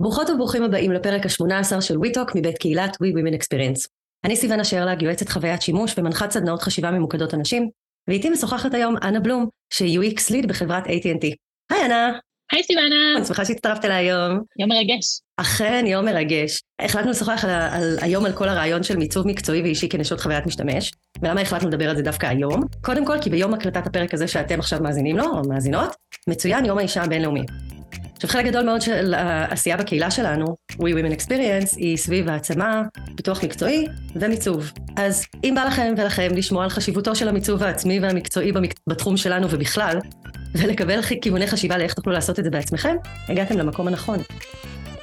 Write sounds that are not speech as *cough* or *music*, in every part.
ברוכות וברוכים הבאים לפרק ה-18 של WeTalk מבית קהילת We Women Experience. אני סיוונה שרלג, יועצת חוויית שימוש ומנחת סדנאות חשיבה ממוקדות אנשים, ואיתי משוחחת היום אנה בלום, שהיא UX ליד בחברת AT&T. היי אנה! היי סיוונה! אני שמחה שהצטרפת אליי היום. יום מרגש. אכן, יום מרגש. החלטנו לשוחח על, על, היום על כל הרעיון של מיצוב מקצועי ואישי כנשות חוויית משתמש, ולמה החלטנו לדבר על זה דווקא היום? קודם כל, כי ביום הקלטת הפרק הזה שאתם עכשיו מאזינים לו, או מאזינות, מצוין יום האישה הבינלאומי. עכשיו חלק גדול מאוד של העשייה בקהילה שלנו, We Women Experience, היא סביב העצמה, פיתוח מקצועי ומיצוב. אז אם בא לכם ולכם לשמוע על חשיבותו של המיצוב העצמי והמקצועי בתחום שלנו ובכלל, ולקבל כיווני חשיבה לאיך תוכלו לעשות את זה בעצמכם, הגעתם למקום הנכון.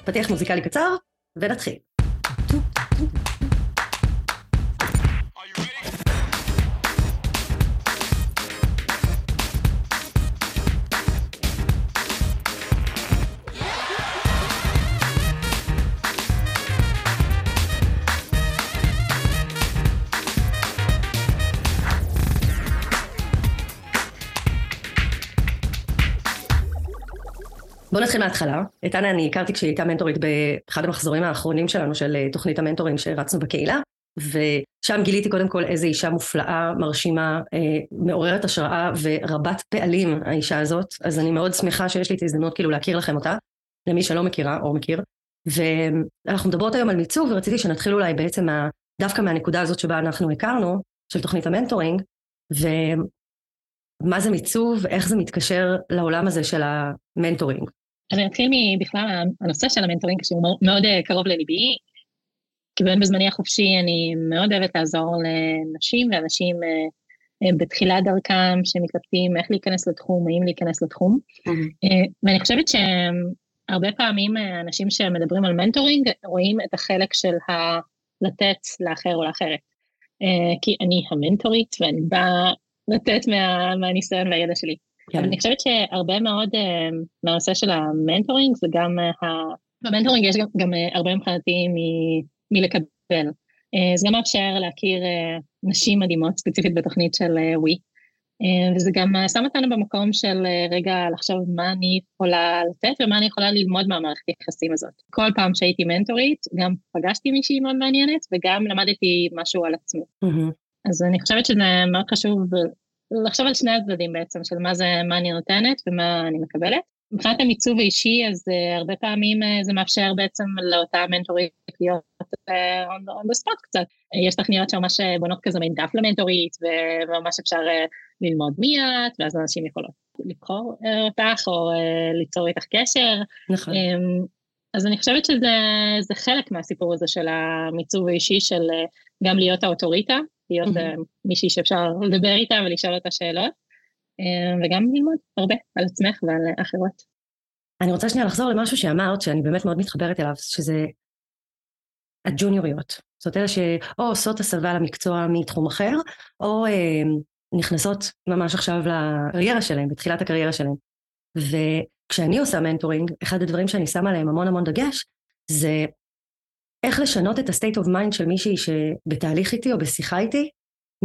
פתיח מוזיקלי קצר, ונתחיל. בוא נתחיל מההתחלה. את אנה אני הכרתי כשהיא הייתה מנטורית באחד המחזורים האחרונים שלנו של אה, תוכנית המנטורים שרצנו בקהילה, ושם גיליתי קודם כל איזו אישה מופלאה, מרשימה, אה, מעוררת השראה ורבת פעלים האישה הזאת, אז אני מאוד שמחה שיש לי את ההזדמנות כאילו להכיר לכם אותה, למי שלא מכירה או מכיר. ואנחנו מדברות היום על מיצוב ורציתי שנתחיל אולי בעצם דווקא מהנקודה הזאת שבה אנחנו הכרנו, של תוכנית ה mentoring, ומה זה מיצוב, איך זה מתקשר לעולם הזה של ה mentoring. אני אתחיל מבכלל הנושא של ה mentoring שהוא מאוד אה, קרוב לליבי, כי באמת בזמני החופשי אני מאוד אוהבת לעזור לנשים ואנשים אה, אה, בתחילת דרכם שמתלבטים איך להיכנס לתחום, האם להיכנס לתחום. Mm-hmm. ואני חושבת שהרבה פעמים אנשים שמדברים על mentoring רואים את החלק של ה... לתת לאחר או לאחרת. כי אני המנטורית ואני באה לתת מה, מהניסיון והידע שלי. כן. אני חושבת שהרבה מאוד uh, מהנושא של ה mentoring זה גם, uh, ב mentoring יש גם, גם uh, הרבה מבחינתי מ, מלקבל. זה גם מאפשר להכיר נשים מדהימות, ספציפית בתוכנית של ווי. וזה גם שם אותנו במקום של רגע לחשוב מה אני יכולה לתת ומה אני יכולה ללמוד מהמערכת היחסים הזאת. כל פעם שהייתי מנטורית, גם פגשתי מישהי מאוד מעניינת וגם למדתי משהו על עצמי. Mm-hmm. אז אני חושבת שזה מאוד חשוב לחשוב על שני הצדדים בעצם, של מה זה, מה אני נותנת ומה אני מקבלת. מבחינת המיצוב האישי, אז uh, הרבה פעמים uh, זה מאפשר בעצם לאותה מנטורית להיות on, on the spot קצת. יש תכניות שממש בונות כזה מין דף למנטורית, וממש אפשר uh, ללמוד מי את, ואז אנשים יכולות לבחור אותך או uh, ליצור איתך קשר. נכון. Um, אז אני חושבת שזה חלק מהסיפור הזה של המיצוב האישי, של uh, גם להיות האוטוריטה, להיות mm-hmm. מישהי שאפשר לדבר איתה ולשאול אותה שאלות, אה, וגם ללמוד הרבה על עצמך ועל אחרות. אני רוצה שנייה לחזור למשהו שאמרת, שאני באמת מאוד מתחברת אליו, שזה הג'וניוריות. זאת אלה שאו עושות הסבה למקצוע מתחום אחר, או אה, נכנסות ממש עכשיו לקריירה שלהם, בתחילת הקריירה שלהם. וכשאני עושה מנטורינג, אחד הדברים שאני שמה עליהם המון המון דגש, זה איך לשנות את ה-state of mind של מישהי שבתהליך איתי או בשיחה איתי,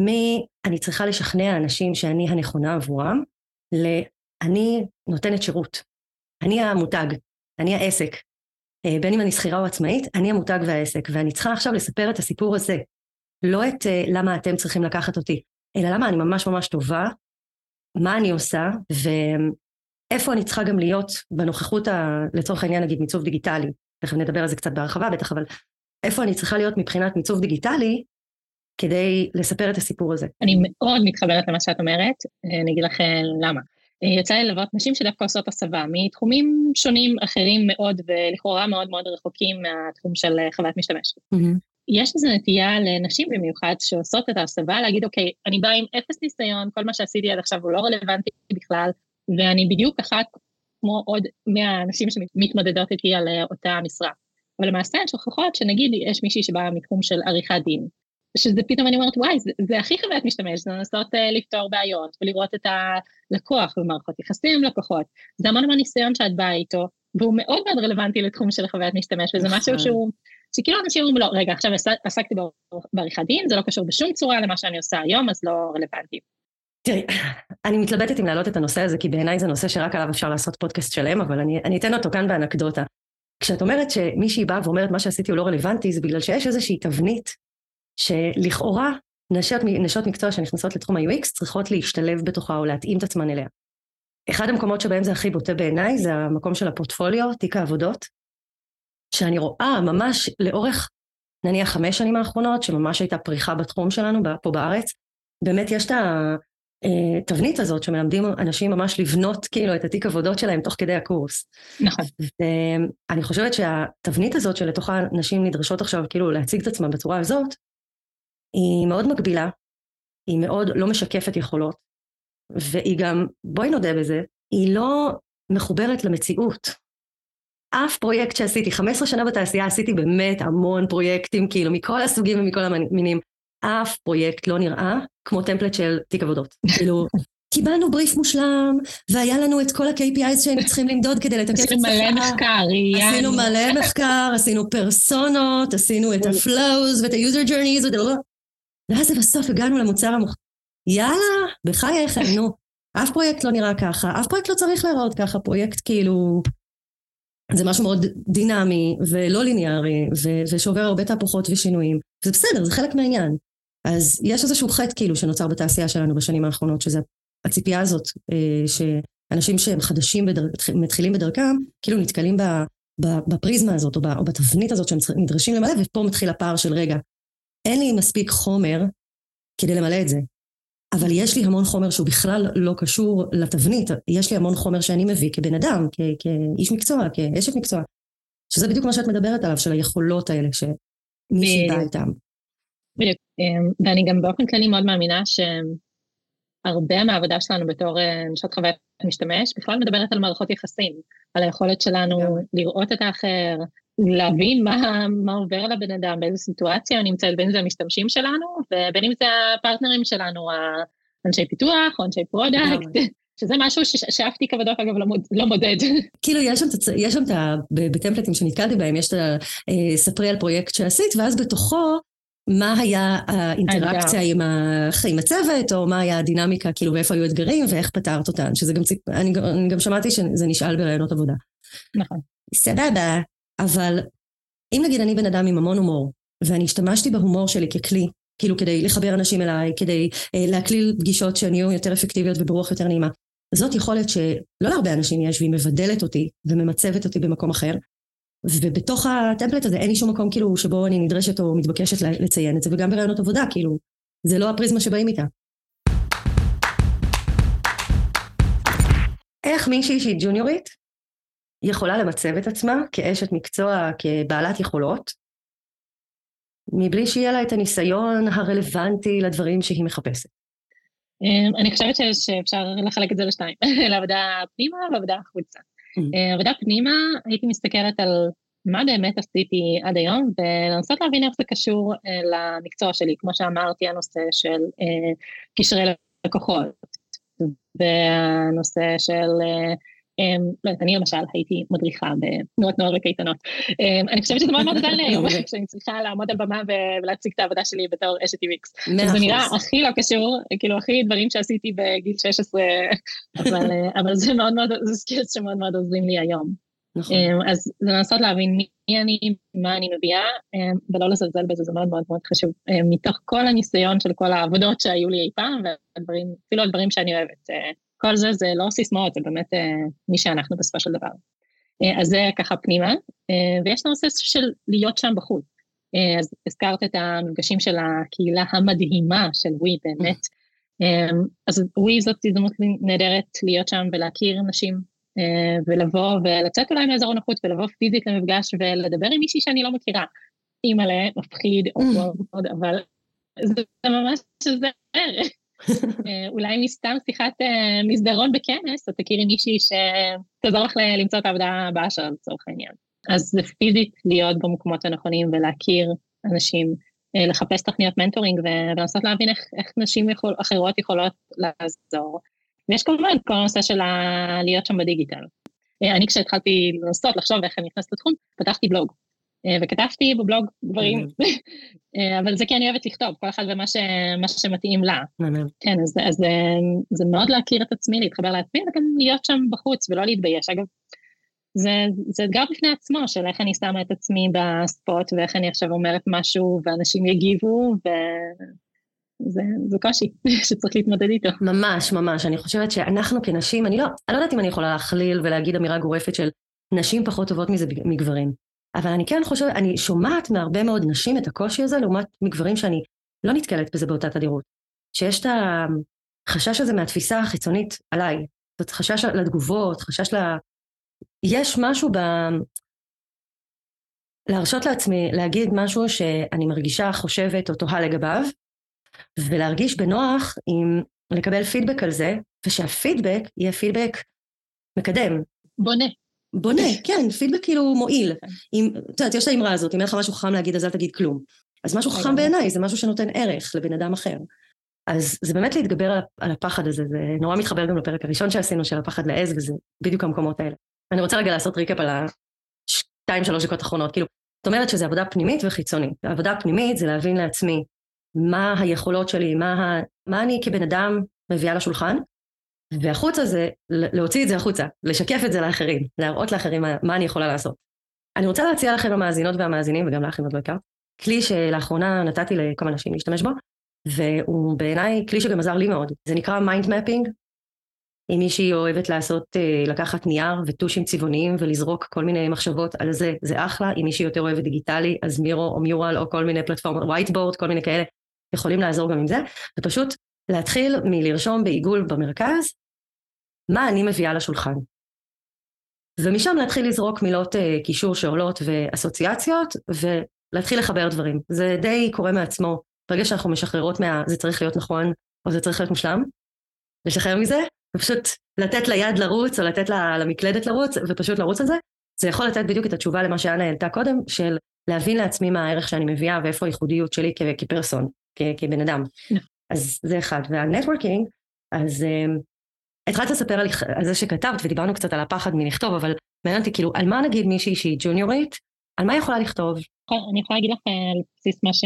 מ"אני צריכה לשכנע אנשים שאני הנכונה עבורם", ל"אני נותנת שירות, אני המותג, אני העסק, אה, בין אם אני שכירה או עצמאית, אני המותג והעסק, ואני צריכה עכשיו לספר את הסיפור הזה, לא את uh, למה אתם צריכים לקחת אותי, אלא למה אני ממש ממש טובה, מה אני עושה, ואיפה אני צריכה גם להיות בנוכחות, ה, לצורך העניין נגיד מיצוב דיגיטלי, תכף נדבר על זה קצת בהרחבה בטח, אבל איפה אני צריכה להיות מבחינת מיצוב דיגיטלי כדי לספר את הסיפור הזה. אני מאוד מתחברת למה שאת אומרת, אני אגיד לך אה, למה. אה, יצא לי ללוות נשים שדווקא עושות הסבה מתחומים שונים אחרים מאוד ולכאורה מאוד מאוד רחוקים מהתחום של אה, חוויית משתמש. Mm-hmm. יש איזו נטייה לנשים במיוחד שעושות את ההסבה להגיד אוקיי, אני באה עם אפס ניסיון, כל מה שעשיתי עד עכשיו הוא לא רלוונטי בכלל, ואני בדיוק אחת כמו עוד 100 נשים שמתמודדות איתי על אותה משרה. אבל למעשה הן שוכחות שנגיד יש מישהי שבאה מתחום של עריכת דין, שזה פתאום אני אומרת וואי זה, זה הכי חוויית משתמש, זה לנסות uh, לפתור בעיות ולראות את הלקוח במערכות יחסים עם לקוחות, זה המון המון ניסיון שאת באה איתו, והוא מאוד מאוד רלוונטי לתחום של חוויית משתמש, וזה משהו נכון. שהוא, שכאילו אנשים אומרים לו, לא, רגע עכשיו עסקתי בעריכת דין, זה לא קשור בשום צורה למה שאני עושה היום, אז לא רלוונטי. תראי, אני מתלבטת אם להעלות את הנושא הזה, כי בעיניי זה נושא שרק עליו אפשר לעשות פודקאסט שלם, אבל אני, אני אתן אותו כאן באנקדוטה. כשאת אומרת שמישהי באה ואומרת מה שעשיתי הוא לא רלוונטי, זה בגלל שיש איזושהי תבנית שלכאורה נשות, נשות מקצוע שנכנסות לתחום ה-UX צריכות להשתלב בתוכה או להתאים את עצמן אליה. אחד המקומות שבהם זה הכי בוטה בעיניי זה המקום של הפורטפוליו, תיק העבודות, שאני רואה ממש לאורך נניח חמש שנים האחרונות, שממש הייתה פריחה בתחום שלנו פה בארץ, באמת יש את התבנית הזאת שמלמדים אנשים ממש לבנות כאילו את התיק עבודות שלהם תוך כדי הקורס. נכון. ואני חושבת שהתבנית הזאת שלתוכה נשים נדרשות עכשיו כאילו להציג את עצמן בצורה הזאת, היא מאוד מגבילה, היא מאוד לא משקפת יכולות, והיא גם, בואי נודה בזה, היא לא מחוברת למציאות. אף פרויקט שעשיתי, 15 שנה בתעשייה עשיתי באמת המון פרויקטים, כאילו מכל הסוגים ומכל המינים. אף פרויקט לא נראה כמו טמפלט של תיק עבודות. כאילו, קיבלנו בריף מושלם, והיה לנו את כל ה-KPIs שהיינו צריכים למדוד כדי לתקף את השפה. עשינו מלא מחקר, עשינו מלא מחקר, עשינו פרסונות, עשינו את ה-flows ואת ה-user journeys, ואז בסוף הגענו למוצר המוח... יאללה, בחייך, נו. אף פרויקט לא נראה ככה, אף פרויקט לא צריך להיראות ככה, פרויקט כאילו... זה משהו מאוד דינמי ולא ליניארי, ו- ושעובר הרבה תהפוכות ושינויים. זה בסדר, זה חלק מהעניין. אז יש איזשהו חטא כאילו שנוצר בתעשייה שלנו בשנים האחרונות, שזה הציפייה הזאת, אה, שאנשים שהם חדשים, בדר... מתחילים בדרכם, כאילו נתקלים ב... בפריזמה הזאת או, או בתבנית הזאת שהם נדרשים למלא, ופה מתחיל הפער של רגע, אין לי מספיק חומר כדי למלא את זה. אבל יש לי המון חומר שהוא בכלל לא קשור לתבנית, יש לי המון חומר שאני מביא כבן אדם, כ- כאיש מקצוע, כאשת מקצוע, שזה בדיוק מה שאת מדברת עליו, של היכולות האלה שמישהי באה איתם. בדיוק, אמ, ואני גם באופן כללי מאוד מאמינה שהרבה מהעבודה שלנו בתור אה, נשות חוויית המשתמש בכלל מדברת על מערכות יחסים, על היכולת שלנו לראות את האחר, להבין מה, מה עובר על הבן אדם, באיזה סיטואציה הוא נמצא, בין אם זה המשתמשים שלנו, ובין אם זה הפרטנרים שלנו, האנשי פיתוח או אנשי product. *laughs* שזה משהו שאף תיק עבודות אגב לא, לא מודד. *laughs* כאילו יש שם, יש שם את ה... בטמפלטים שנתקלתי בהם, יש את ה... אה, ספרי על פרויקט שעשית, ואז בתוכו מה היה האינטראקציה עם, ה... עם הצוות, או מה היה הדינמיקה, כאילו ואיפה היו אתגרים ואיך פתרת אותן, שזה גם, אני, אני גם שמעתי שזה נשאל בראיונות עבודה. נכון. סבבה, אבל אם נגיד אני בן אדם עם המון הומור, ואני השתמשתי בהומור שלי ככלי, כאילו כדי לחבר אנשים אליי, כדי אה, להקליל פגישות שהן יהיו יותר אפקטיביות וברוח יותר נעימה, זאת יכולת שלא להרבה אנשים יש, והיא מבדלת אותי וממצבת אותי במקום אחר. ובתוך הטמפלט הזה אין לי שום מקום כאילו שבו אני נדרשת או מתבקשת לציין את זה, וגם ברעיונות עבודה, כאילו, זה לא הפריזמה שבאים איתה. איך מישהי שהיא ג'וניורית יכולה למצב את עצמה כאשת מקצוע, כבעלת יכולות, מבלי שיהיה לה את הניסיון הרלוונטי לדברים שהיא מחפשת. אמ, אני חושבת שאפשר לחלק את זה לשתיים, *laughs* לעבודה פנימה ועבודה החוצה. Mm. אה, עבודה פנימה, הייתי מסתכלת על מה באמת עשיתי עד היום, ולנסות להבין איך זה קשור אה, למקצוע שלי, כמו שאמרתי, הנושא של אה, קשרי לקוחות, והנושא של לא יודעת, אני למשל הייתי מדריכה בתנועות נוער וקייטנות. אמ, אני חושבת שזה מאוד מאוד עדיין להיום, כשאני צריכה לעמוד על במה ולהציג את העבודה שלי בתור אשת UX. זה נראה הכי לא קשור, כאילו הכי דברים שעשיתי בגיל 16, אבל זה מאוד מאוד, זה skills שמאוד מאוד עוזרים לי היום. נכון. אמ, אז לנסות להבין מי אני, מה אני מביאה, ולא לזלזל בזה, זה מאוד מאוד מאוד חשוב. מתוך כל הניסיון של כל העבודות שהיו לי אי פעם, ואפילו הדברים שאני אוהבת. כל זה זה לא סיסמאות, זה באמת אה, מי שאנחנו בסופו של דבר. אה, אז זה ככה פנימה, אה, ויש נושא של להיות שם בחוץ. אז הזכרת את המפגשים של הקהילה המדהימה של ווי באמת. אז ווי זאת הזדמנות נהדרת להיות שם ולהכיר נשים ולבוא ולצאת אולי מאזור הנוחות ולבוא פיזית למפגש ולדבר עם מישהי שאני לא מכירה. אימא'לה, מפחיד, או מאוד, אבל זה ממש. אה, אולי מסתם שיחת אה, מסדרון בכנס, את תכירי מישהי שתעזור לך למצוא את העבודה הבאה שלה לצורך העניין. אז זה פיזית להיות במקומות הנכונים ולהכיר אנשים, אה, לחפש תוכניות מנטורינג ולנסות להבין איך, איך נשים יכול, אחרות יכולות לעזור. ויש כמובן כל הנושא של להיות שם בדיגיטל. אני כשהתחלתי לנסות לחשוב איך אני נכנסת לתחום, פתחתי בלוג. אה, וכתבתי בבלוג דברים, *laughs* אה, אבל זה כי אני אוהבת לכתוב, כל אחד ומה ש, שמתאים לה. כן, אז, אז אה, זה מאוד להכיר את עצמי, להתחבר לעצמי, וגם להיות שם בחוץ ולא להתבייש. אגב, זה, זה אתגר בפני עצמו, של איך אני שמה את עצמי בספוט, ואיך אני עכשיו אומרת משהו, ואנשים יגיבו, וזה קושי *laughs* שצריך להתמודד איתו. ממש, ממש. אני חושבת שאנחנו כנשים, אני לא, אני לא יודעת אם אני יכולה להכליל ולהגיד אמירה גורפת של נשים פחות טובות מזה מגברים. אבל אני כן חושבת, אני שומעת מהרבה מאוד נשים את הקושי הזה, לעומת מגברים שאני לא נתקלת בזה באותה תדירות. שיש את החשש הזה מהתפיסה החיצונית עליי. זאת חשש לתגובות, חשש ל... יש משהו ב... להרשות לעצמי להגיד משהו שאני מרגישה, חושבת או תוהה לגביו, ולהרגיש בנוח עם לקבל פידבק על זה, ושהפידבק יהיה פידבק מקדם. בונה. בונה, כן, פידבק כאילו מועיל. אם, את יודעת, יש את האמרה הזאת, אם אין לך משהו חכם להגיד אז אל תגיד כלום. אז משהו חכם בעיניי זה משהו שנותן ערך לבן אדם אחר. אז זה באמת להתגבר על הפחד הזה, זה נורא מתחבר גם לפרק הראשון שעשינו של הפחד לעז, וזה בדיוק המקומות האלה. אני רוצה רגע לעשות ריקאפ על השתיים שלוש דקות האחרונות, כאילו, זאת אומרת שזה עבודה פנימית וחיצונית. העבודה הפנימית זה להבין לעצמי מה היכולות שלי, מה, ה... מה אני כבן אדם מביאה לשולחן, והחוצה זה להוציא את זה החוצה, לשקף את זה לאחרים, להראות לאחרים מה, מה אני יכולה לעשות. אני רוצה להציע לכם המאזינות והמאזינים, וגם לכם עוד לא הכרת, כלי שלאחרונה נתתי לכמה אנשים להשתמש בו, והוא בעיניי כלי שגם עזר לי מאוד. זה נקרא mind mapping. אם מישהי אוהבת לעשות, אה, לקחת נייר וטושים צבעוניים ולזרוק כל מיני מחשבות על זה, זה אחלה. אם מישהי יותר אוהבת דיגיטלי, אז Miro או Mural או כל מיני פלטפורמות, whiteboard, כל מיני כאלה, יכולים לעזור גם עם זה. ופשוט להתחיל מלרשום בעיגול במרכז, מה אני מביאה לשולחן. ומשם להתחיל לזרוק מילות אה, קישור שעולות ואסוציאציות, ולהתחיל לחבר דברים. זה די קורה מעצמו. ברגע שאנחנו משחררות מה... זה צריך להיות נכון, או זה צריך להיות מושלם, לשחרר מזה, ופשוט לתת ליד לרוץ, או לתת למקלדת לרוץ, ופשוט לרוץ על זה, זה יכול לתת בדיוק את התשובה למה שאנה העלתה קודם, של להבין לעצמי מה הערך שאני מביאה ואיפה הייחודיות שלי כ- כפרסון, כ- כבן אדם. אז זה אחד. והנטוורקינג, אז um, התחלת לספר על, זה שכתבת, ודיברנו קצת על הפחד מלכתוב, אבל מעניין אותי, כאילו, על מה נגיד מישהי שהיא ג'וניורית, על מה היא יכולה לכתוב? אני יכולה להגיד לך אה, על בסיס מה, ש...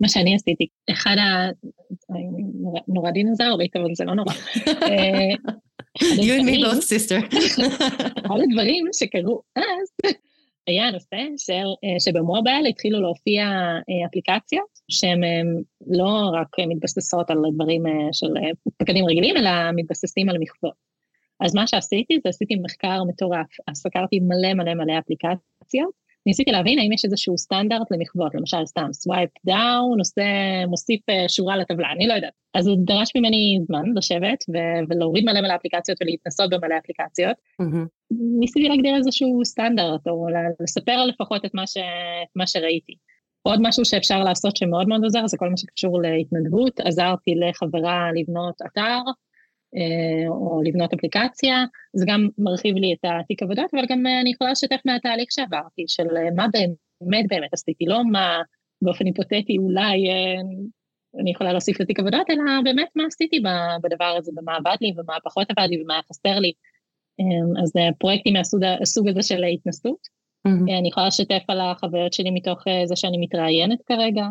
מה שאני עשיתי. אחד ה... נורא דינוזאורית, אבל זה לא נורא. *laughs* אה, you and me both sister. *laughs* אחד הדברים שקרו אז, היה הנושא אה, שבמובייל התחילו להופיע אפליקציות שהן לא רק מתבססות על דברים של פקדים רגילים, אלא מתבססים על מחוות. אז מה שעשיתי זה עשיתי מחקר מטורף, אז סקרתי מלא מלא מלא אפליקציות, ניסיתי להבין האם יש איזשהו סטנדרט למחוות, למשל סתם swipe down, עושה, מוסיף אה, שורה לטבלה, אני לא יודעת. אז הוא דרש ממני זמן לשבת ו- ולהוריד מלא מלא אפליקציות ולהתנסות במלא אפליקציות. Mm-hmm. ניסיתי להגדיר איזשהו סטנדרט, או לספר לפחות את מה, ש- את מה שראיתי. עוד משהו שאפשר לעשות שמאוד מאוד עוזר, זה כל מה שקשור להתנדבות. עזרתי לחברה לבנות אתר, או לבנות אפליקציה, זה גם מרחיב לי את התיק עבודות, אבל גם אה, אני יכולה לשתף מהתהליך שעברתי, של אה, מה באמת באמת עשיתי, לא מה באופן היפותטי אולי אני יכולה להוסיף לתיק עבודות, אלא באמת מה עשיתי בדבר הזה, ומה עבד לי, ומה פחות עבד לי, ומה חסר לי. אז פרויקטים מהסוג הזה של התנסות. Mm-hmm. אני יכולה לשתף על החוויות שלי מתוך זה שאני מתראיינת כרגע,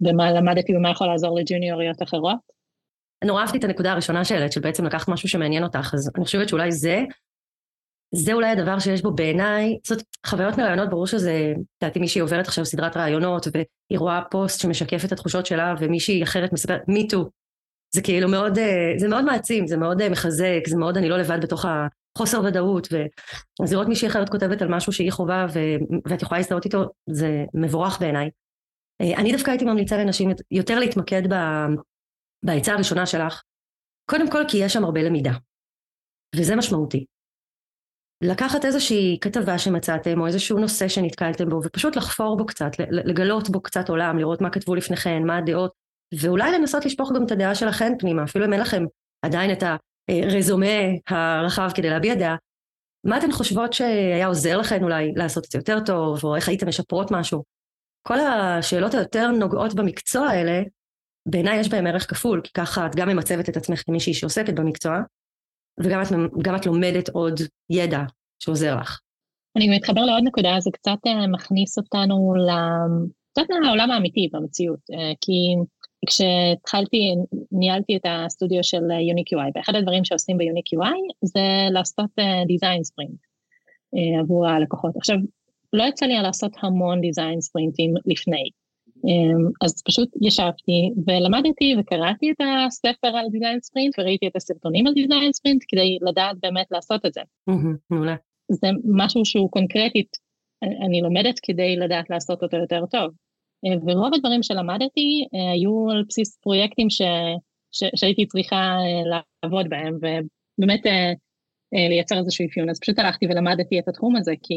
ומה למדתי ומה יכול לעזור לג'וניוריות אחרות. נורא אהבתי את הנקודה הראשונה שהעלית, של בעצם לקחת משהו שמעניין אותך, אז אני חושבת שאולי זה, זה אולי הדבר שיש בו בעיניי, זאת חוויות מרעיונות, ברור שזה, אם מישהי עוברת עכשיו סדרת רעיונות, והיא רואה פוסט שמשקף את התחושות שלה, ומישהי אחרת מספרת, מי טו. זה כאילו מאוד, אה, זה מאוד מעצים, זה מאוד אה, מחזק, זה מאוד, אני לא לבד בתוך החוסר ודאות, אז לראות מישהי אחרת כותבת על משהו שהיא חווה, ו... ואת יכולה להזדהות איתו, זה מבורך בעיניי. אה, אני דווקא הייתי ממליצה לנשים יותר להתמקד. בעצה הראשונה שלך, קודם כל כי יש שם הרבה למידה, וזה משמעותי. לקחת איזושהי כתבה שמצאתם, או איזשהו נושא שנתקלתם בו, ופשוט לחפור בו קצת, לגלות בו קצת עולם, לראות מה כתבו לפניכם, מה הדעות, ואולי לנסות לשפוך גם את הדעה שלכם פנימה, אפילו אם אין לכם עדיין את הרזומה הרחב כדי להביע דעה. מה אתן חושבות שהיה עוזר לכם אולי לעשות את זה יותר טוב, או איך הייתם משפרות משהו? כל השאלות היותר נוגעות במקצוע האלה, בעיניי יש בהם ערך כפול, כי ככה את גם ממצבת את עצמך כמישהי שעוסקת במקצוע, וגם את, את לומדת עוד ידע שעוזר לך. אני מתחבר לעוד נקודה, זה קצת אה, מכניס אותנו ל... קצת לעולם האמיתי במציאות, אה, כי כשהתחלתי, ניהלתי את הסטודיו של Unique UI, ואחד הדברים שעושים ב Unique UI זה לעשות design sprint עבור הלקוחות. עכשיו, לא יצא לי לעשות המון design ספרינטים לפני, אז פשוט ישבתי ולמדתי וקראתי את הספר על design sprint וראיתי את הסרטונים על design sprint כדי לדעת באמת לעשות את זה. מעולה. זה משהו שהוא קונקרטית, אני לומדת כדי לדעת לעשות אותו יותר טוב. אה, ורוב הדברים שלמדתי אה, היו על בסיס פרויקטים ש, ש, שהייתי צריכה אה, לעבוד בהם, ובאמת לייצר איזשהו אפיון. אז פשוט הלכתי ולמדתי את התחום הזה, כי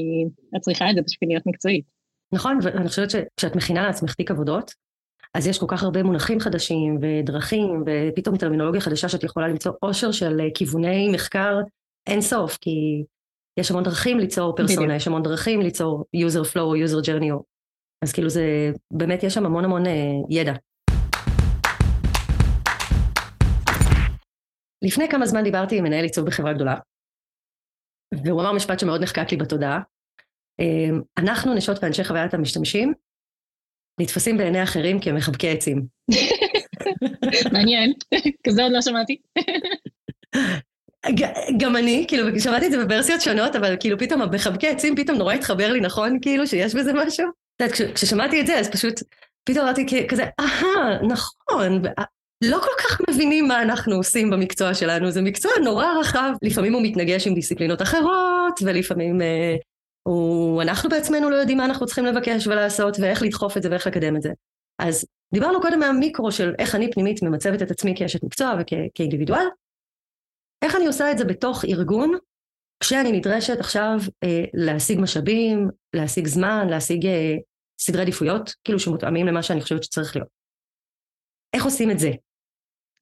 את צריכה את זה בשביל להיות מקצועית. נכון, ואני חושבת שכשאת מכינה לעצמך תיק עבודות, אז יש כל כך הרבה מונחים חדשים ודרכים ופתאום טרמינולוגיה חדשה שאת יכולה למצוא עושר של כיווני מחקר אין סוף, כי יש המון דרכים ליצור פרסונה, בדיוק. יש המון דרכים ליצור user flow או user journey, אז כאילו זה, באמת יש שם המון המון אה, ידע. לפני כמה זמן דיברתי עם מנהל עיצוב בחברה גדולה, והוא אמר משפט שמאוד נחקק לי בתודעה. אה, אנחנו, נשות ואנשי חוויית המשתמשים, נתפסים בעיני אחרים כמחבקי עצים. *laughs* מעניין, כזה עוד לא שמעתי. גם אני, כאילו, שמעתי את זה בוורסיות שונות, אבל כאילו פתאום המחבקי עצים פתאום נורא התחבר לי, נכון? כאילו, שיש בזה משהו? את יודעת, כששמעתי את זה, אז פשוט, פתאום אמרתי כזה, אהה, נכון, לא כל כך מבינים מה אנחנו עושים במקצוע שלנו, זה מקצוע נורא רחב, לפעמים הוא מתנגש עם דיסציפלינות אחרות, ולפעמים אה, הוא, אנחנו בעצמנו לא יודעים מה אנחנו צריכים לבקש ולעשות, ואיך לדחוף את זה ואיך לקדם את זה. אז דיברנו קודם מהמיקרו של איך אני פנימית ממצבת את עצמי כאשת מקצוע וכאינדיבידואל, איך אני עושה את זה בתוך ארגון, כשאני נדרשת עכשיו אה, להשיג משאבים, להשיג זמן, להשיג אה, סדרי עדיפויות, כאילו שמותאמים למה שאני חושבת שצריך להיות. איך עושים את זה?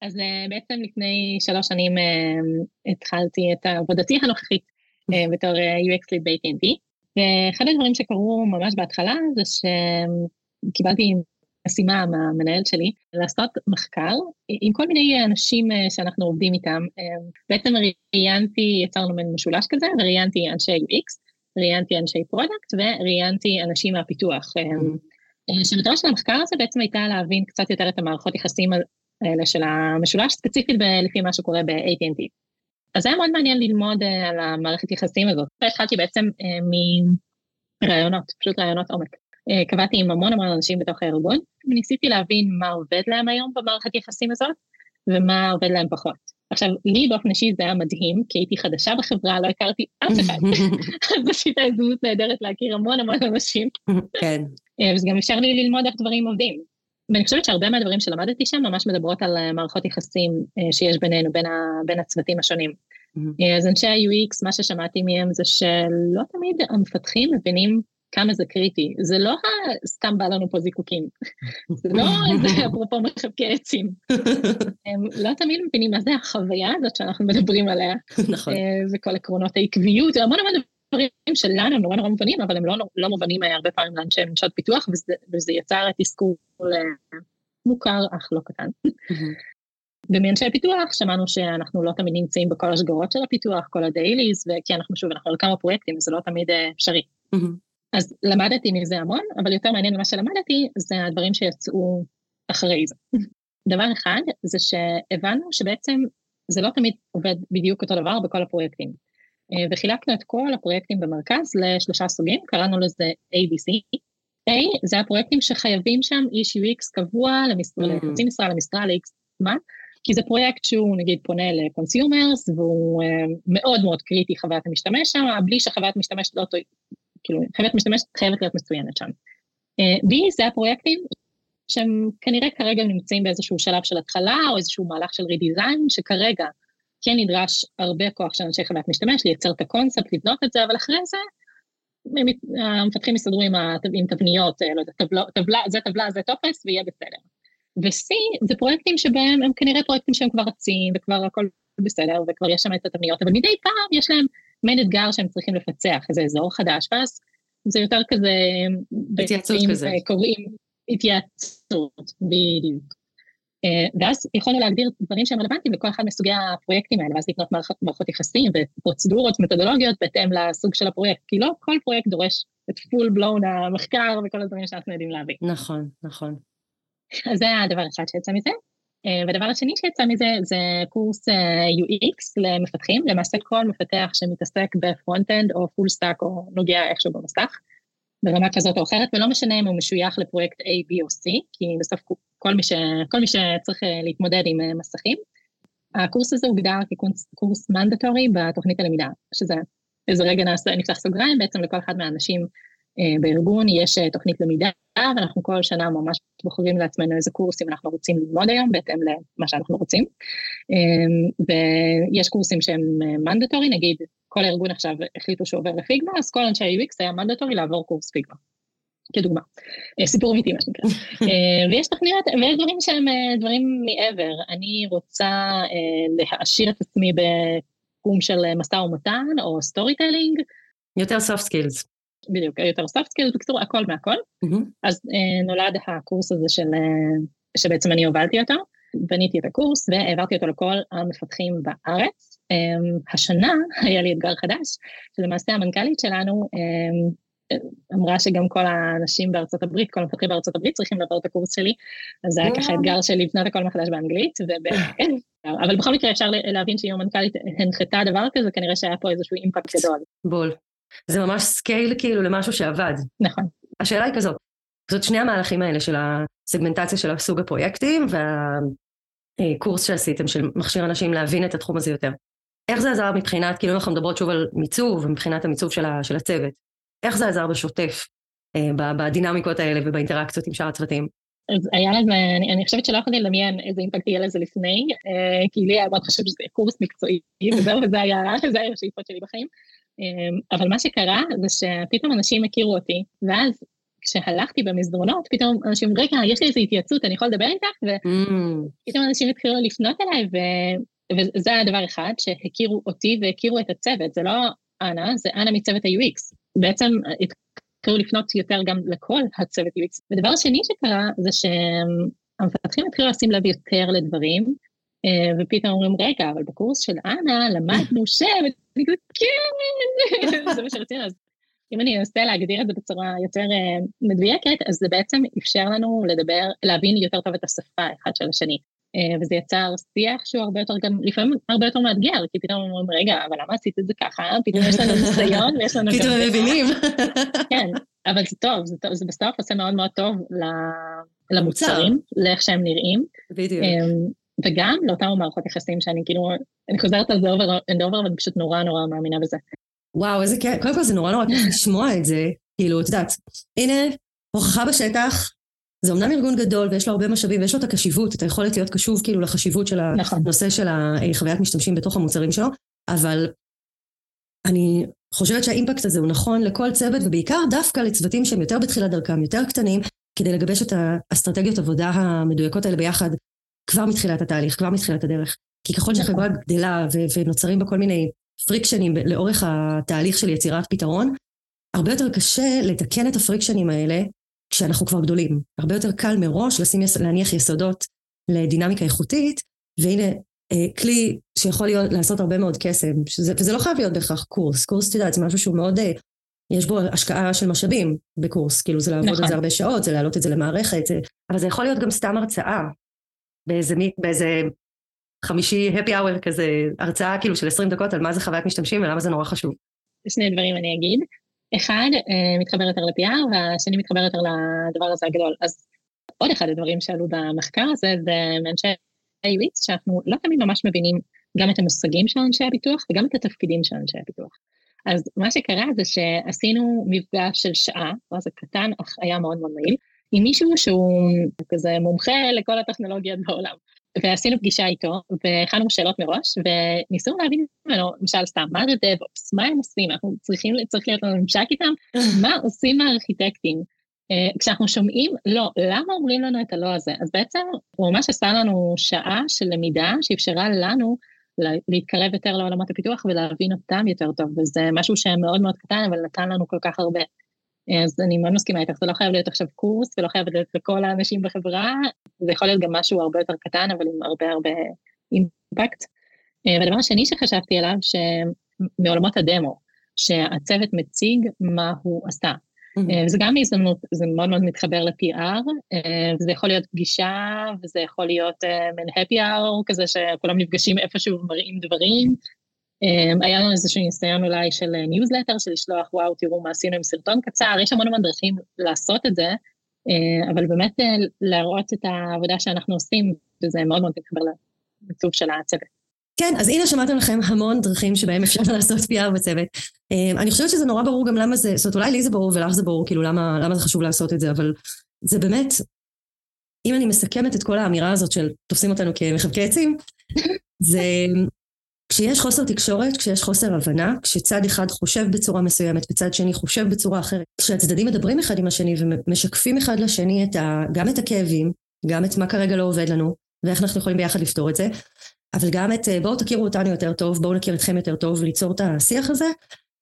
אז אה, בעצם לפני שלוש שנים אה, התחלתי את עבודתי הנוכחית אה, בתור אה, UX ליד ב-AT&T, ואחד הדברים שקרו ממש בהתחלה זה שקיבלתי משימה מהמנהל שלי, לעשות מחקר עם כל מיני אנשים אה, שאנחנו עובדים איתם. אה, בעצם ראיינתי, יצרנו מין משולש כזה, וראיינתי אנשי UX, ראיינתי אנשי product וראיינתי אנשים מהפיתוח. אה, mm-hmm. שמטרה של המחקר הזה בעצם הייתה להבין קצת יותר את המערכות יחסים האלה של המשולש, ספציפית לפי מה שקורה ב-AT&T. אז היה מאוד מעניין ללמוד על המערכת יחסים הזאת. והתחלתי בעצם מראיונות, פשוט ראיונות עומק. אה, קבעתי עם המון המון אנשים בתוך הארגון, וניסיתי להבין מה עובד להם היום במערכת יחסים הזאת, ומה עובד להם פחות. עכשיו, לי באופן אישי זה היה מדהים, כי הייתי חדשה בחברה, לא הכרתי אף אחד. *laughs* אז זו הייתה הזדמנות נהדרת להכיר המון המון אנשים. כן. אה, וזה גם אפשר לי ללמוד איך דברים עובדים. ואני חושבת שהרבה מהדברים שלמדתי שם ממש מדברות על אה, מערכות יחסים שיש בינינו, בין, ה, בין הצוותים השונים. אז אנשי ה-UX, מה ששמעתי מהם זה שלא תמיד המפתחים מבינים כמה זה קריטי. זה לא סתם בא לנו פה זיקוקים, *laughs* זה לא איזה אפרופו מחבקי עצים. הם לא תמיד מבינים מה זה החוויה הזאת שאנחנו מדברים עליה. נכון. אה, וכל עקרונות העקביות, המון המון דברים שלנו הם נורא נורא מובנים, אבל הם לא, לא מובנים הרבה פעמים לאנשי ממשלות פיתוח, וזה, וזה יצר תסכול אה, מוכר אך לא קטן. ומאנשי פיתוח שמענו שאנחנו לא תמיד נמצאים בכל השגרות של הפיתוח, כל הדייליז, וכי אנחנו שוב, אנחנו על כמה פרויקטים, זה לא תמיד אה, אפשרי. אז למדתי מזה המון, אבל יותר מעניין ממה שלמדתי זה הדברים שיצאו אחרי זה. דבר אחד זה שהבנו שבעצם זה לא תמיד עובד בדיוק אותו דבר בכל הפרויקטים. אה, וחילקנו את כל הפרויקטים במרכז לשלושה סוגים, קראנו לזה ABC. A זה הפרויקטים שחייבים שם איש UX קבוע. לחצי משרה, למשרה, ל-X, מה? כי זה פרויקט שהוא נגיד פונה ל consumers והוא uh, מאוד מאוד קריטי חוויית המשתמש שם, בלי שחוויית משתמש לא כאילו, חייבת משתמשת חייבת להיות מצוינת שם. Uh, B זה הפרויקטים שהם כנראה כרגע נמצאים באיזשהו שלב של התחלה, או איזשהו מהלך של redesign, שכרגע כן נדרש הרבה כוח של אנשי חוויית משתמש, לייצר את הקונספט, לבנות את זה, אבל אחרי זה, המפתחים יסתדרו עם, עם תבניות, אה, לא יודע, טבלה, טבלה, זה טבלה, זה טופס, ויהיה בסדר. ו-C זה פרויקטים שבהם הם כנראה פרויקטים שהם כבר רצים, וכבר הכל בסדר, וכבר יש שם את התבניות, אבל מדי פעם יש להם מעין אתגר שהם צריכים לפצח, איזה אזור חדש, ואז זה יותר כזה... התייעצות כזה. קוראים התייעצות, בדיוק. אה, ואז יכולנו להגדיר דברים שהם רלוונטיים לכל אחד מסוגי הפרויקטים האלה, ואז לקנות מערכות, יחסים ופרוצדורות, מתודולוגיות בהתאם לסוג של הפרויקט, כי לא כל פרויקט דורש את full blown המחקר וכל הדברים שאנחנו יודעים להביא. נכון, נכון. אז זה הדבר אחד שיצא מזה. והדבר השני שיצא מזה זה קורס UX למפתחים, למעשה כל מפתח שמתעסק ב front-end או full stack או נוגע איכשהו במסך, ברמה כזאת או אחרת, ולא משנה אם הוא משוייך לפרויקט A, B או C, כי בסוף כל מי, ש, כל מי שצריך להתמודד עם מסכים. הקורס הזה הוגדר כקורס מנדטורי בתוכנית הלמידה, שזה איזה רגע נעשה, נפתח סוגריים, בעצם לכל אחד מהאנשים אה, בארגון יש אה, תוכנית למידה, ואנחנו כל שנה ממש בוחרים לעצמנו איזה קורסים אנחנו רוצים ללמוד היום, בהתאם למה שאנחנו רוצים. אה, ויש קורסים שהם מנדטורי, נגיד כל הארגון עכשיו החליטו שהוא עובר לפיגמה, אז כל אנשי ה-UX היה מנדטורי לעבור קורס פיגמה. כדוגמה, סיפור אמיתי מה שנקרא. *laughs* ויש תוכניות, ויש דברים שהם דברים מעבר. אני רוצה להעשיר את עצמי בתחום של משא ומתן או storytelling. יותר soft skills. בדיוק, יותר soft skills, בקיצור הכל מהכל. Mm-hmm. אז נולד הקורס הזה של, שבעצם אני הובלתי אותו, בניתי את הקורס והעברתי אותו לכל המפתחים בארץ. השנה *laughs* היה לי אתגר חדש, שלמעשה המנכ"לית שלנו אמרה שגם כל האנשים בארצות הברית, כל המפתחים בארצות הברית צריכים לעבור את הקורס שלי, אז זה היה ככה אתגר של לבנות הכל מחדש באנגלית, כן, אבל בכל מקרה אפשר להבין שאם המנכ"לית הנחתה דבר כזה, כנראה שהיה פה איזשהו אימפקט גדול. בול. זה ממש סקייל כאילו למשהו שעבד. נכון. השאלה היא כזאת, זאת שני המהלכים האלה של הסגמנטציה של הסוג הפרויקטים והקורס שעשיתם של להכשיר אנשים להבין את התחום הזה יותר. איך זה עזר מבחינת, כאילו אנחנו מדברות שוב על מיצוב ומבחינת המיצוב של, של הצוות, איך זה עזר בשוטף, אה, בדינמיקות האלה ובאינטראקציות עם שאר הצוותים? אז היה לזה, אני, אני חושבת שלא יכולתי לדמיין איזה אימפקט יהיה לזה לפני, אה, כי לי היה מאוד חשוב שזה קורס מקצועי, וזהו, וזה היה, *laughs* זה היה השאיפות שלי בחיים. אבל מה שקרה זה שפתאום אנשים הכירו אותי, ואז כשהלכתי במסדרונות, פתאום אנשים, רגע, יש לי איזו התייעצות, אני יכול לדבר איתך? ופתאום mm. אנשים התחילו לפנות אליי, ו... וזה היה דבר אחד, שהכירו אותי והכירו את הצוות, זה לא אנה, זה אנה מצוות ה-UX. בעצם התחילו לפנות יותר גם לכל הצוות UX. ודבר שני שקרה זה שהמפתחים התחילו לשים לב יותר לדברים, אה, ופתאום אומרים, רגע, אבל בקורס של אנה למדנו ש... ואני *laughs* כזה, כן, *laughs* זה מה שרצינו, אז אם אני אנסה להגדיר את זה בצורה יותר אה, מדויקת, אז זה בעצם אפשר לנו לדבר, להבין יותר טוב את השפה אחד של השני. אה, וזה יצר שיח שהוא הרבה יותר גם, לפעמים הרבה יותר מאתגר, כי פתאום אומרים, רגע, אבל למה עשית את זה ככה? פתאום יש לנו ניסיון ויש לנו... פתאום הם מבינים. כן, אבל זה טוב, זה, טוב, זה בסוף עושה מאוד מאוד טוב למוצרים, לאיך שהם נראים. בדיוק. וגם לאותם המערכות יחסים שאני כאילו, אני חוזרת על זה over and over, אבל פשוט נורא נורא מאמינה בזה. וואו, איזה כיף, קודם כל זה נורא נורא כיף לשמוע את זה, כאילו, את יודעת, הנה, הוכחה בשטח, זה אמנם ארגון גדול ויש לו הרבה משאבים ויש לו את הקשיבות, את היכולת להיות קשוב כאילו לחשיבות של נכון. הנושא של החוויית משתמשים בתוך המוצרים שלו, אבל אני חושבת שהאימפקט הזה הוא נכון לכל צוות ובעיקר דווקא לצוותים שהם יותר בתחילת דרכם, יותר קטנים, כדי לגבש את האסטרטגיות עבודה המדויקות האלה ביחד כבר מתחילת התהליך, כבר מתחילת הדרך. כי ככל שהחברה נכון. גדלה ו- ונוצרים בה כל מיני פריקשנים לאורך התהליך של יצירת פתרון, הרבה יותר קשה לתקן את הפריקשנים האלה כשאנחנו כבר גדולים. הרבה יותר קל מראש לשים, להניח יסודות לדינמיקה איכותית, והנה אה, כלי שיכול להיות, לעשות הרבה מאוד קסם, שזה, וזה לא חייב להיות בהכרח קורס. קורס, את יודעת, זה משהו שהוא מאוד, אה, יש בו השקעה של משאבים בקורס, כאילו זה לעבוד נכון. את זה הרבה שעות, זה להעלות את זה למערכת, זה, אבל זה יכול להיות גם סתם הרצאה, באיזה, באיזה חמישי happy hour כזה, הרצאה כאילו של 20 דקות על מה זה חוויית משתמשים ולמה זה נורא חשוב. שני דברים אני אגיד. אחד, אה, מתחבר יותר ל-PR והשני מתחבר יותר לדבר הזה הגדול. אז עוד אחד הדברים שעלו במחקר הזה זה מאנשי UX, שאנחנו לא תמיד ממש מבינים גם את המושגים של אנשי הביטוח וגם את התפקידים של אנשי הביטוח. אז מה שקרה זה שעשינו מפגש של שעה, זה קטן אך היה מאוד מאוד מועיל, עם מישהו שהוא כזה מומחה לכל הטכנולוגיות בעולם. ועשינו פגישה איתו, והכנו שאלות מראש, וניסינו להבין ממנו, למשל סתם, מה זה DevOps, מה הם עושים, אנחנו צריכים, צריך להיות לנו ממשק איתם, *laughs* מה עושים הארכיטקטים. Uh, כשאנחנו שומעים לא, למה אומרים לנו את הלא הזה? אז בעצם הוא ממש עשה לנו שעה של למידה שאפשרה לנו להתקרב יותר לעולמות הפיתוח ולהבין אותם יותר טוב, וזה משהו שמאוד מאוד קטן, אבל נתן לנו כל כך הרבה. אז אני מאוד מסכימה איתך, זה לא חייב להיות עכשיו קורס ולא חייב להיות לכל האנשים בחברה, זה יכול להיות גם משהו הרבה יותר קטן, אבל עם הרבה הרבה אימפקט. אה, והדבר השני שחשבתי עליו, שמעולמות הדמו, שהצוות מציג מה הוא עשה. Mm-hmm. וזה גם הזדמנות, זה מאוד מאוד מתחבר ל-PR, וזה יכול להיות פגישה, וזה יכול להיות מעין happy hour כזה שכולם נפגשים איפשהו ומראים דברים. היה לנו איזשהו ניסיון אולי של ניוזלטר, של לשלוח, וואו, תראו מה עשינו עם סרטון קצר, יש המון המון דרכים לעשות את זה, אבל באמת להראות את העבודה שאנחנו עושים, וזה מאוד מאוד מתחבר למיצוב של הצוות. כן, אז הנה שמעתם לכם המון דרכים שבהם אפשר *laughs* לעשות PR בצוות. אמ, אני חושבת שזה נורא ברור גם למה זה, זאת אומרת אולי לי זה ברור ולך זה ברור, כאילו למה, למה זה חשוב לעשות את זה, אבל זה באמת, אם אני מסכמת את כל האמירה הזאת של תופסים אותנו כמחבקי עצים, זה כשיש חוסר תקשורת, כשיש חוסר הבנה, כשצד אחד חושב בצורה מסוימת וצד שני חושב בצורה אחרת, כשהצדדים מדברים אחד עם השני ומשקפים אחד לשני את ה, גם את הכאבים, גם את מה כרגע לא עובד לנו, ואיך אנחנו יכולים ביחד לפתור את זה, אבל גם את אה, בואו תכירו אותנו יותר טוב, בואו נכיר אתכם יותר טוב וליצור את השיח הזה.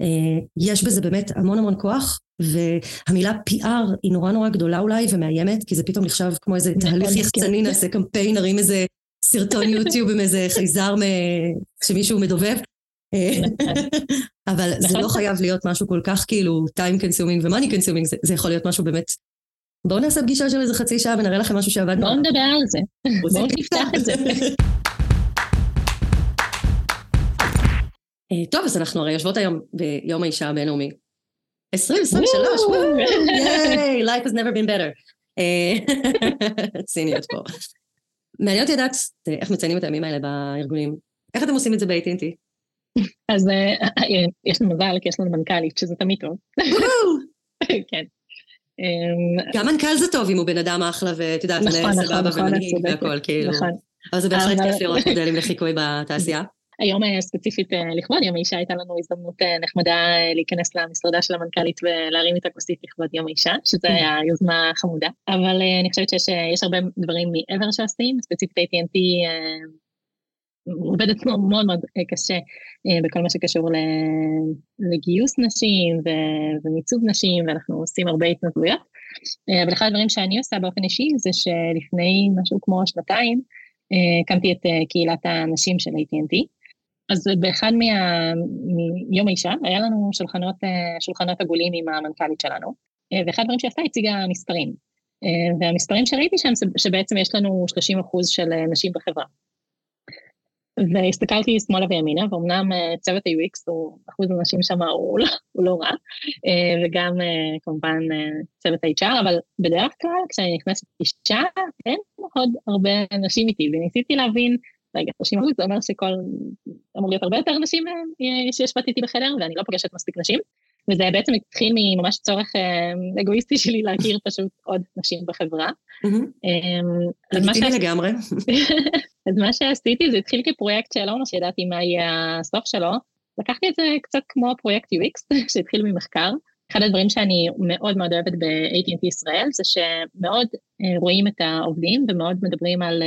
אה, יש בזה באמת המון המון כוח, והמילה PR היא נורא נורא גדולה אולי ומאיימת, כי זה פתאום נחשב כמו איזה תהליך כן. יחצני, נעשה קמפיין, נרים איזה סרטון יוטיוב עם איזה חייזר שמישהו מדובב. אה, אבל זה לא חייב להיות משהו כל כך כאילו time consuming ו-money consuming, זה, זה יכול להיות משהו באמת... בואו נעשה פגישה של איזה חצי שעה ונראה לכם משהו שעבד. בואו נדבר על זה, בואו נפתח את זה. אה, טוב, אז אנחנו הרי יושבות היום ביום האישה הבינלאומי. 2023, ייי, life has never been better. אה, *laughs* ציניות פה. מעניין אותי לדעת אה, איך מציינים את הימים האלה בארגונים. איך אתם עושים את זה ב-AT&T? אז יש לנו מזל, כי יש לנו מנכ"לית, שזה תמיד טוב. *laughs* כן. אמ, גם מנכ"ל זה טוב אם הוא בן אדם אחלה, ואת יודעת, נכון, נכון, סבבה נכון, ומנהיג והכל, כאילו. נכון. אבל זה בהחלט כיף לראות מודלים לחיקוי בתעשייה. היום אה, ספציפית אה, לכבוד יום האישה הייתה לנו הזדמנות אה, נחמדה להיכנס למשרדה של המנכ"לית ולהרים איתה כוסית לכבוד יום האישה, שזה mm. היה יוזמה חמודה. אבל אני חושבת שיש הרבה דברים מעבר שעושים, ספציפית AT&T עובדת מאוד מאוד קשה בכל מה שקשור לגיוס נשים ומיצוב נשים, ואנחנו עושים הרבה התנדבויות. אבל אחד הדברים שאני עושה באופן אישי זה שלפני משהו כמו שנתיים, הקמתי את קהילת הנשים של AT&T. אז באחד מה... מיום האישה, היה לנו שולחנות, אה, שולחנות עגולים עם המנכ"לית שלנו, אה, ואחד הדברים שעשתה הציגה מספרים. אה, והמספרים שראיתי שם שבעצם יש לנו 30 אחוז של נשים בחברה. והסתכלתי שמאלה וימינה, ואומנם צוות ה-UX אחוז הנשים שם הוא לא, הוא לא רע, וגם כמובן צוות ה-HR, אבל בדרך כלל כשאני נכנסת אישה, אין עוד הרבה נשים איתי, וניסיתי להבין רגע, 30 אחוז זה אומר שכל, אמור להיות הרבה יותר נשים אה, שיושבות איתי בחדר, ואני לא פוגשת מספיק נשים, וזה בעצם התחיל מממש צורך אה, אגואיסטי שלי להכיר *laughs* פשוט עוד נשים בחברה. לגיטימי אמ, לגמרי. *laughs* אז מה שעשיתי זה התחיל כפרויקט שלא ממש ידעתי מה יהיה הסוף שלו, לקחתי את זה קצת כמו פרויקט UX *laughs* שהתחיל ממחקר. אחד הדברים שאני מאוד מאוד אוהבת ב-AT&T ישראל זה שמאוד אה, רואים את העובדים ומאוד מדברים על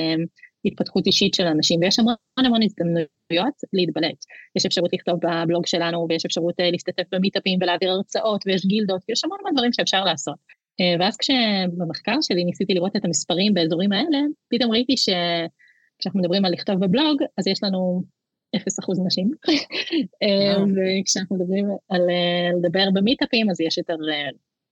התפתחות אישית של אנשים, ויש המון המון הזדמנויות להתבלט. יש אפשרות לכתוב בבלוג שלנו, ויש אפשרות אה, להשתתף במיטאפים ולהעביר הרצאות, ויש גילדות, ויש המון המון דברים שאפשר לעשות. אה, ואז כשבמחקר שלי ניסיתי לראות את המספרים באזורים האלה, פתאום ראיתי שכשאנחנו מדברים על לכתוב בבלוג, אז יש לנו 0% נשים. *laughs* אה, וכשאנחנו מדברים על לדבר במיטאפים, אז יש יותר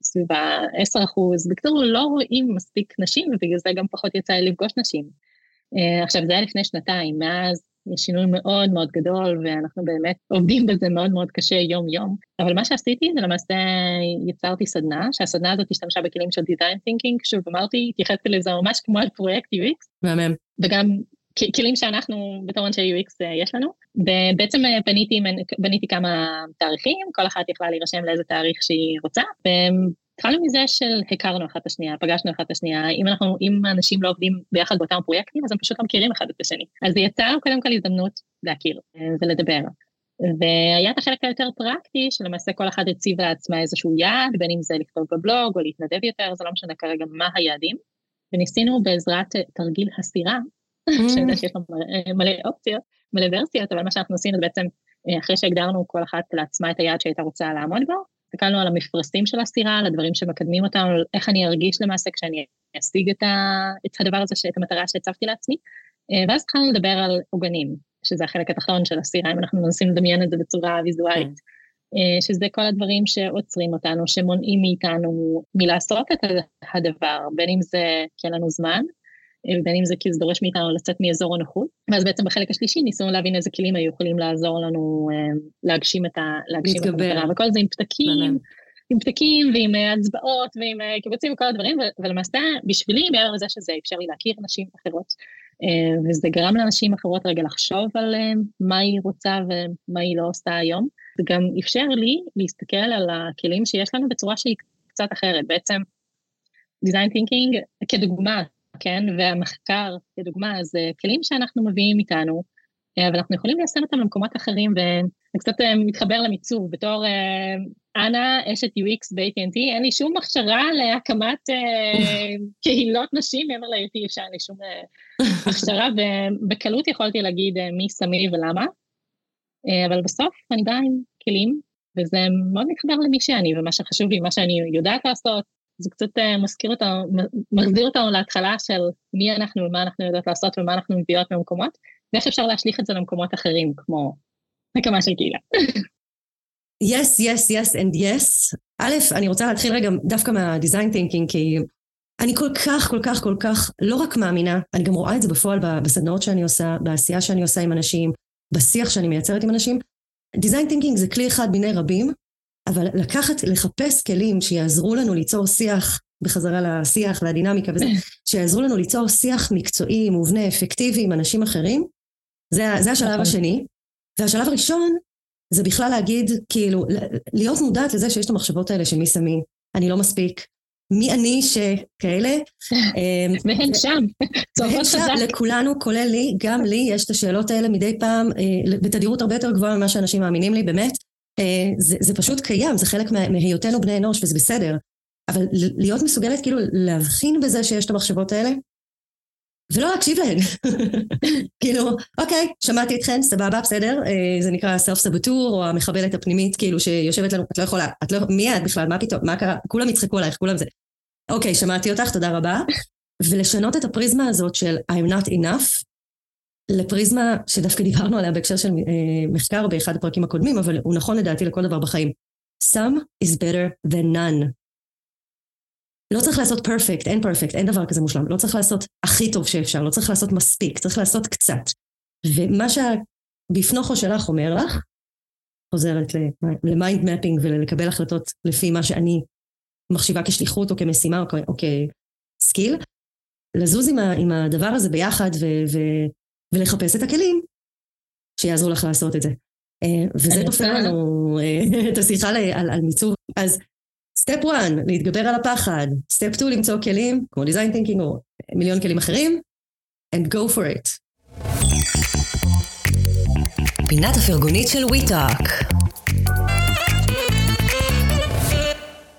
סביב ה-10%. בקיצור, לא רואים מספיק נשים, ובגלל זה גם פחות יצא לי לפגוש נשים. אה, עכשיו, זה היה לפני שנתיים, מאז יש שינוי מאוד מאוד גדול, ואנחנו באמת עובדים בזה מאוד מאוד קשה יום-יום. אבל מה שעשיתי זה למעשה יצרתי סדנה, שהסדנה הזאת השתמשה בכלים של design thinking, שוב אמרתי, התייחסתי לזה ממש כמו על פרויקט UX. מהמם. וגם כלים שאנחנו בתור אנשי UX אה, יש לנו, ובעצם אה, בניתי, בניתי כמה תאריכים, כל אחת יכלה להירשם לאיזה תאריך שהיא רוצה, התחלנו מזה של הכרנו אחת את השנייה, פגשנו אחת את השנייה, אם אנחנו, אם אנשים לא עובדים ביחד באותם פרויקטים, אז הם פשוט לא מכירים אחד את השני. אז זה יצר קודם כל הזדמנות להכיר אה, ולדבר. והיה את החלק היותר פרקטי, שלמעשה כל אחד הציב לעצמה איזשהו יעד, בין אם זה לכתוב בבלוג או להתנדב יותר, זה לא משנה כרגע מה היעדים. וניסינו בעזרת תרגיל הסירה, שאני יודעת שיש לנו מלא אופציות, מלא ורסיות, אבל מה שאנחנו עשינו זה בעצם, אה, אחרי שהגדרנו כל אחת לעצמה את היעד שהייתה רוצה לעמוד בו, הסתכלנו על המפרסים של הסירה, על הדברים שמקדמים אותנו, על איך אני ארגיש למעשה כשאני אשיג את, ה, את הדבר הזה, את המטרה שהצבתי לעצמי, אה, ואז התחלנו לדבר על עוגנים, שזה החלק התחתון של הסירה, אם אנחנו מנסים לדמיין את זה בצורה ויזואלית. שזה כל הדברים שעוצרים אותנו, שמונעים מאיתנו מלעשות את הדבר, בין אם זה כי אין לנו זמן, בין אם זה כי זה דורש מאיתנו לצאת מאזור הנוחות. ואז בעצם בחלק השלישי ניסינו להבין איזה כלים היו יכולים לעזור לנו להגשים את ה... להגשים להתגבר. את המטרה, וכל זה עם פתקים. עם פתקים ועם הצבעות ועם קיבוצים וכל הדברים, ולמעשה בשבילי, מעבר לזה שזה אפשר לי להכיר נשים אחרות, וזה גרם לאנשים אחרות רגע לחשוב על מה היא רוצה ומה היא לא עושה היום, זה גם אפשר לי להסתכל על הכלים שיש לנו בצורה שהיא קצת אחרת, בעצם design thinking כדוגמה, כן, והמחקר כדוגמה, זה כלים שאנחנו מביאים איתנו, אבל אנחנו יכולים ליישם אותם למקומות אחרים, וזה קצת מתחבר למיצוב, בתור אנה, אשת UX ב-AT&T, אין לי שום הכשרה להקמת *laughs* קהילות נשים, מעבר להיותי אישה, אין לי שום הכשרה, ובקלות יכולתי להגיד מי שמי ולמה, אבל בסוף אני באה עם כלים, וזה מאוד מתחבר למי שאני, ומה שחשוב לי, מה שאני יודעת לעשות, זה קצת מזכיר אותנו, מחזיר אותנו להתחלה של מי אנחנו ומה אנחנו יודעות לעשות ומה אנחנו מביאות במקומות, ואיך אפשר להשליך את זה למקומות אחרים, כמו הקמה של קהילה. yes, yes, yes and yes. א', אני רוצה להתחיל רגע דווקא מה design thinking, כי אני כל כך, כל כך, כל כך לא רק מאמינה, אני גם רואה את זה בפועל בסדנאות שאני עושה, בעשייה שאני עושה עם אנשים, בשיח שאני מייצרת עם אנשים. design thinking זה כלי אחד מיני רבים, אבל לקחת, לחפש כלים שיעזרו לנו ליצור שיח, בחזרה לשיח והדינמיקה וזה, *laughs* שיעזרו לנו ליצור שיח מקצועי, מובנה, אפקטיבי עם אנשים אחרים, זה, זה השלב השני. והשלב הראשון זה בכלל להגיד, כאילו, להיות מודעת לזה שיש את המחשבות האלה של מי שמי, אני לא מספיק, מי אני שכאלה. *laughs* והן שם, *laughs* והן שם, לכולנו, כולל לי, גם לי, יש את השאלות האלה מדי פעם, בתדירות הרבה יותר גבוהה ממה שאנשים מאמינים לי, באמת. זה, זה פשוט קיים, זה חלק מהיותנו בני אנוש וזה בסדר. אבל להיות מסוגלת כאילו להבחין בזה שיש את המחשבות האלה, ולא להקשיב להן. *laughs* כאילו, אוקיי, שמעתי אתכן, סבבה, בסדר, זה נקרא סלף סבוטור, או המחבלת הפנימית, כאילו, שיושבת לנו, את לא יכולה, את לא, מי את בכלל, מה פתאום, מה קרה, כולם יצחקו עלייך, כולם זה. אוקיי, שמעתי אותך, תודה רבה. *laughs* ולשנות את הפריזמה הזאת של I'm not enough, לפריזמה שדווקא דיברנו עליה בהקשר של מחקר באחד הפרקים הקודמים, אבל הוא נכון לדעתי לכל דבר בחיים. Some is better than none. לא צריך לעשות פרפקט, אין פרפקט, אין דבר כזה מושלם. לא צריך לעשות הכי טוב שאפשר, לא צריך לעשות מספיק, צריך לעשות קצת. ומה שהבפנוכו שלך אומר לך, חוזרת ל mind mapping ולקבל החלטות לפי מה שאני מחשיבה כשליחות או כמשימה או, כ skill, לזוז עם, ה, עם הדבר הזה ביחד ו, ולחפש את הכלים שיעזרו לך לעשות את זה. וזה תופר לנו *laughs* את השיחה על, על מיצוב. אז step 1, להתגבר על הפחד. step 2, למצוא כלים, כמו design thinking או מיליון כלים אחרים, and go for it. פינת הפרגונית של WeTalk.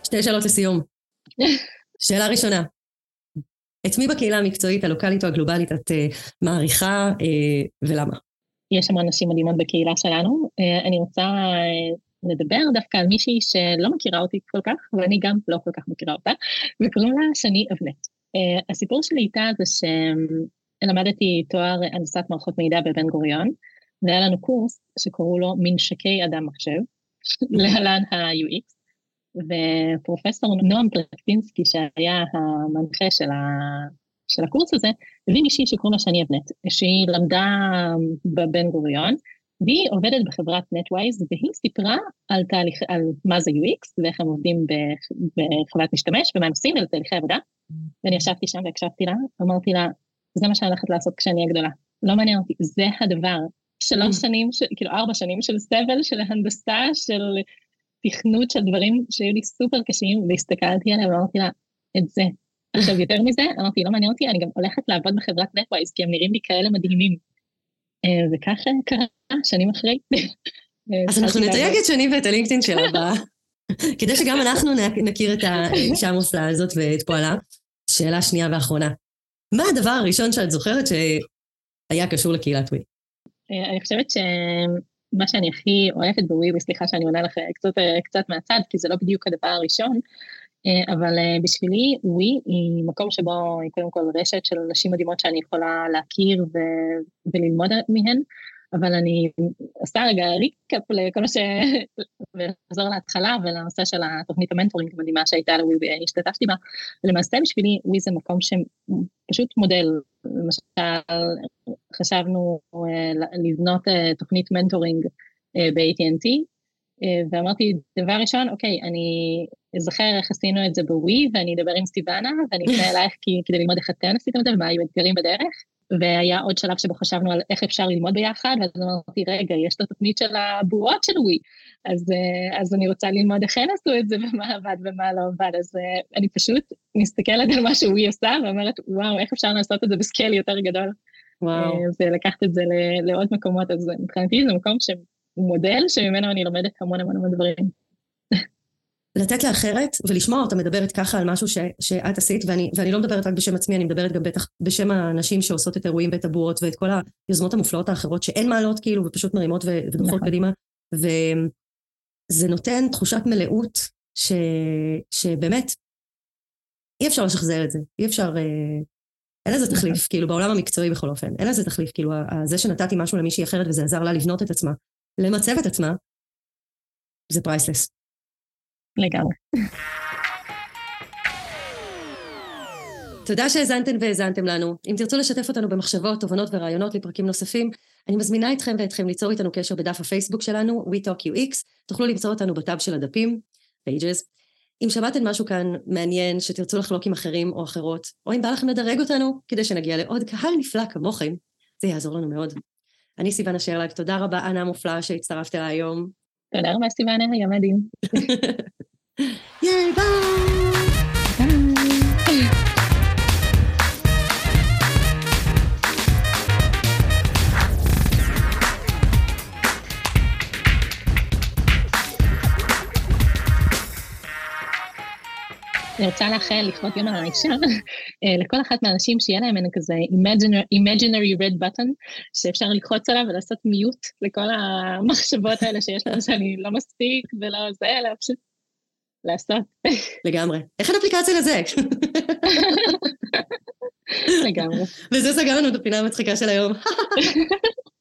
שתי שאלות לסיום. *laughs* שאלה ראשונה, את מי בקהילה המקצועית, הלוקאלית או הגלובלית את uh, מעריכה uh, ולמה? יש המון נשים מדהימות בקהילה שלנו. Uh, אני רוצה לדבר דווקא על מישהי שלא מכירה אותי כל כך, ואני גם לא כל כך מכירה אותה, וקוראים לה שני אבנט. הסיפור שלי איתה זה שלמדתי תואר הנדסת מערכות מידע בבן גוריון, והיה לנו קורס שקראו לו מנשקי אדם מחשב, *laughs* להלן ה-UX, ופרופסור נועם טרקטינסקי, שהיה המנחה של, ה... של הקורס הזה, הביא מישהי שקוראים לה שני אבנט, שהיא למדה בבן גוריון, והיא עובדת בחברת נטווייז, והיא סיפרה על, תהליך, על מה זה UX, ואיך הם עובדים בחברת משתמש, ומה הם עושים, ולתהליכי עבודה. ואני ישבתי שם והקשבתי לה, אמרתי לה, זה מה שאני הולכת לעשות כשאני אהיה גדולה. לא מעניין אותי, זה הדבר. שלוש *laughs* שנים, ש... כאילו ארבע שנים של סבל, של הנדסה, של תכנות של דברים שהיו לי סופר קשים, והסתכלתי עליה ואמרתי לה, את זה. עכשיו, יותר מזה, אמרתי, לא מעניין אותי, אני גם הולכת לעבוד בחברת נטווייז, כי הם נראים לי כאלה מדהימים. וככה קרה שנים אחרי. אז אנחנו נתייג את שני ואת הלינקדאין שלה הבאה, *laughs* כדי שגם אנחנו נכיר את האישה המופלאה הזאת ואת פועלה. שאלה שנייה ואחרונה, מה הדבר הראשון שאת זוכרת שהיה קשור לקהילת ווי? אני חושבת שמה שאני הכי אוהבת בווי, וסליחה שאני עונה לך קצת, קצת מהצד, כי זה לא בדיוק הדבר הראשון, אבל בשבילי ווי היא מקום שבו היא קודם כל רשת של נשים מדהימות שאני יכולה להכיר ו- וללמוד מהן, אבל אני עושה רגע recap לכל מה ש... ולחזור להתחלה ולנושא של התוכנית המנטורינג המדהימה שהייתה לווי והשתתפתי בה. ולמעשה בשבילי ווי זה מקום שפשוט מודל. למשל, חשבנו לבנות תוכנית מנטורינג ב-AT&T, ואמרתי, דבר ראשון, אוקיי, אני אזכר איך עשינו את זה בווי, ואני אדבר עם סיוונה, ואני אפנה *laughs* אלייך כדי ללמוד איך אתן עשיתם את זה ומה היו אתגרים בדרך. והיה עוד שלב שבו חשבנו על איך אפשר ללמוד ביחד, ואז אמרתי, רגע, יש את התוכנית של הבועות של ווי, אז, אז אני רוצה ללמוד איך הן עשו את זה, ומה עבד ומה לא עבד, אז אני פשוט מסתכלת על מה שווי עושה, ואומרת, וואו, איך אפשר לעשות את זה בסקייל יותר גדול. ולקחת את זה לעוד מקומות, אז מבחינתי זה מקום שהוא מודל שממנו אני לומדת המון המון המון דברים. לתת לאחרת ולשמוע אותה מדברת ככה על משהו ש, שאת עשית ואני, ואני לא מדברת רק בשם עצמי אני מדברת גם בטח בשם הנשים שעושות את אירועים ואת הבועות ואת כל היוזמות המופלאות האחרות שאין מעלות כאילו ופשוט מרימות ודוחות נכון. קדימה וזה נותן תחושת מלאות ש, שבאמת אי אפשר לשחזר את זה אי אפשר אה, אין לזה תחליף. כאילו בעולם המקצועי בכל אופן אין לזה תחליף כאילו זה שנתתי משהו למישהי אחרת וזה עזר לה לבנות את עצמה למצב את עצמה זה פרייסלס לגמרי. תודה שהאזנתן והאזנתם לנו. אם תרצו לשתף אותנו במחשבות, תובנות ורעיונות לפרקים נוספים, אני מזמינה אתכם ואתכם ליצור איתנו קשר בדף הפייסבוק שלנו, WeTalkUX, תוכלו למצוא אותנו בטאב של הדפים, pages. אם שמעתם משהו כאן מעניין שתרצו לחלוק עם אחרים או אחרות, או אם בא לכם לדרג אותנו כדי שנגיע לעוד קהל נפלא כמוכם, זה יעזור לנו מאוד. אני סיוונה שרלג, תודה רבה אנה המופלאה שהצטרפת אליי היום. תודה רבה סיוונה, היה מדהים. *laughs* Yay, bye! אני רוצה לאחל לכבוד יום האישה, אה, לכל אחת מהאנשים שיהיה להם כזה imaginary red button, שאפשר ללחוץ עליו ולעשות מיוט לכל המחשבות האלה שיש לנו שאני לא מספיק ולא זה, אלא פשוט לעשות. לגמרי. איך אין אפליקציה לזה? *laughs* לגמרי. וזה סגר לנו את הפינה המצחיקה של היום. *laughs*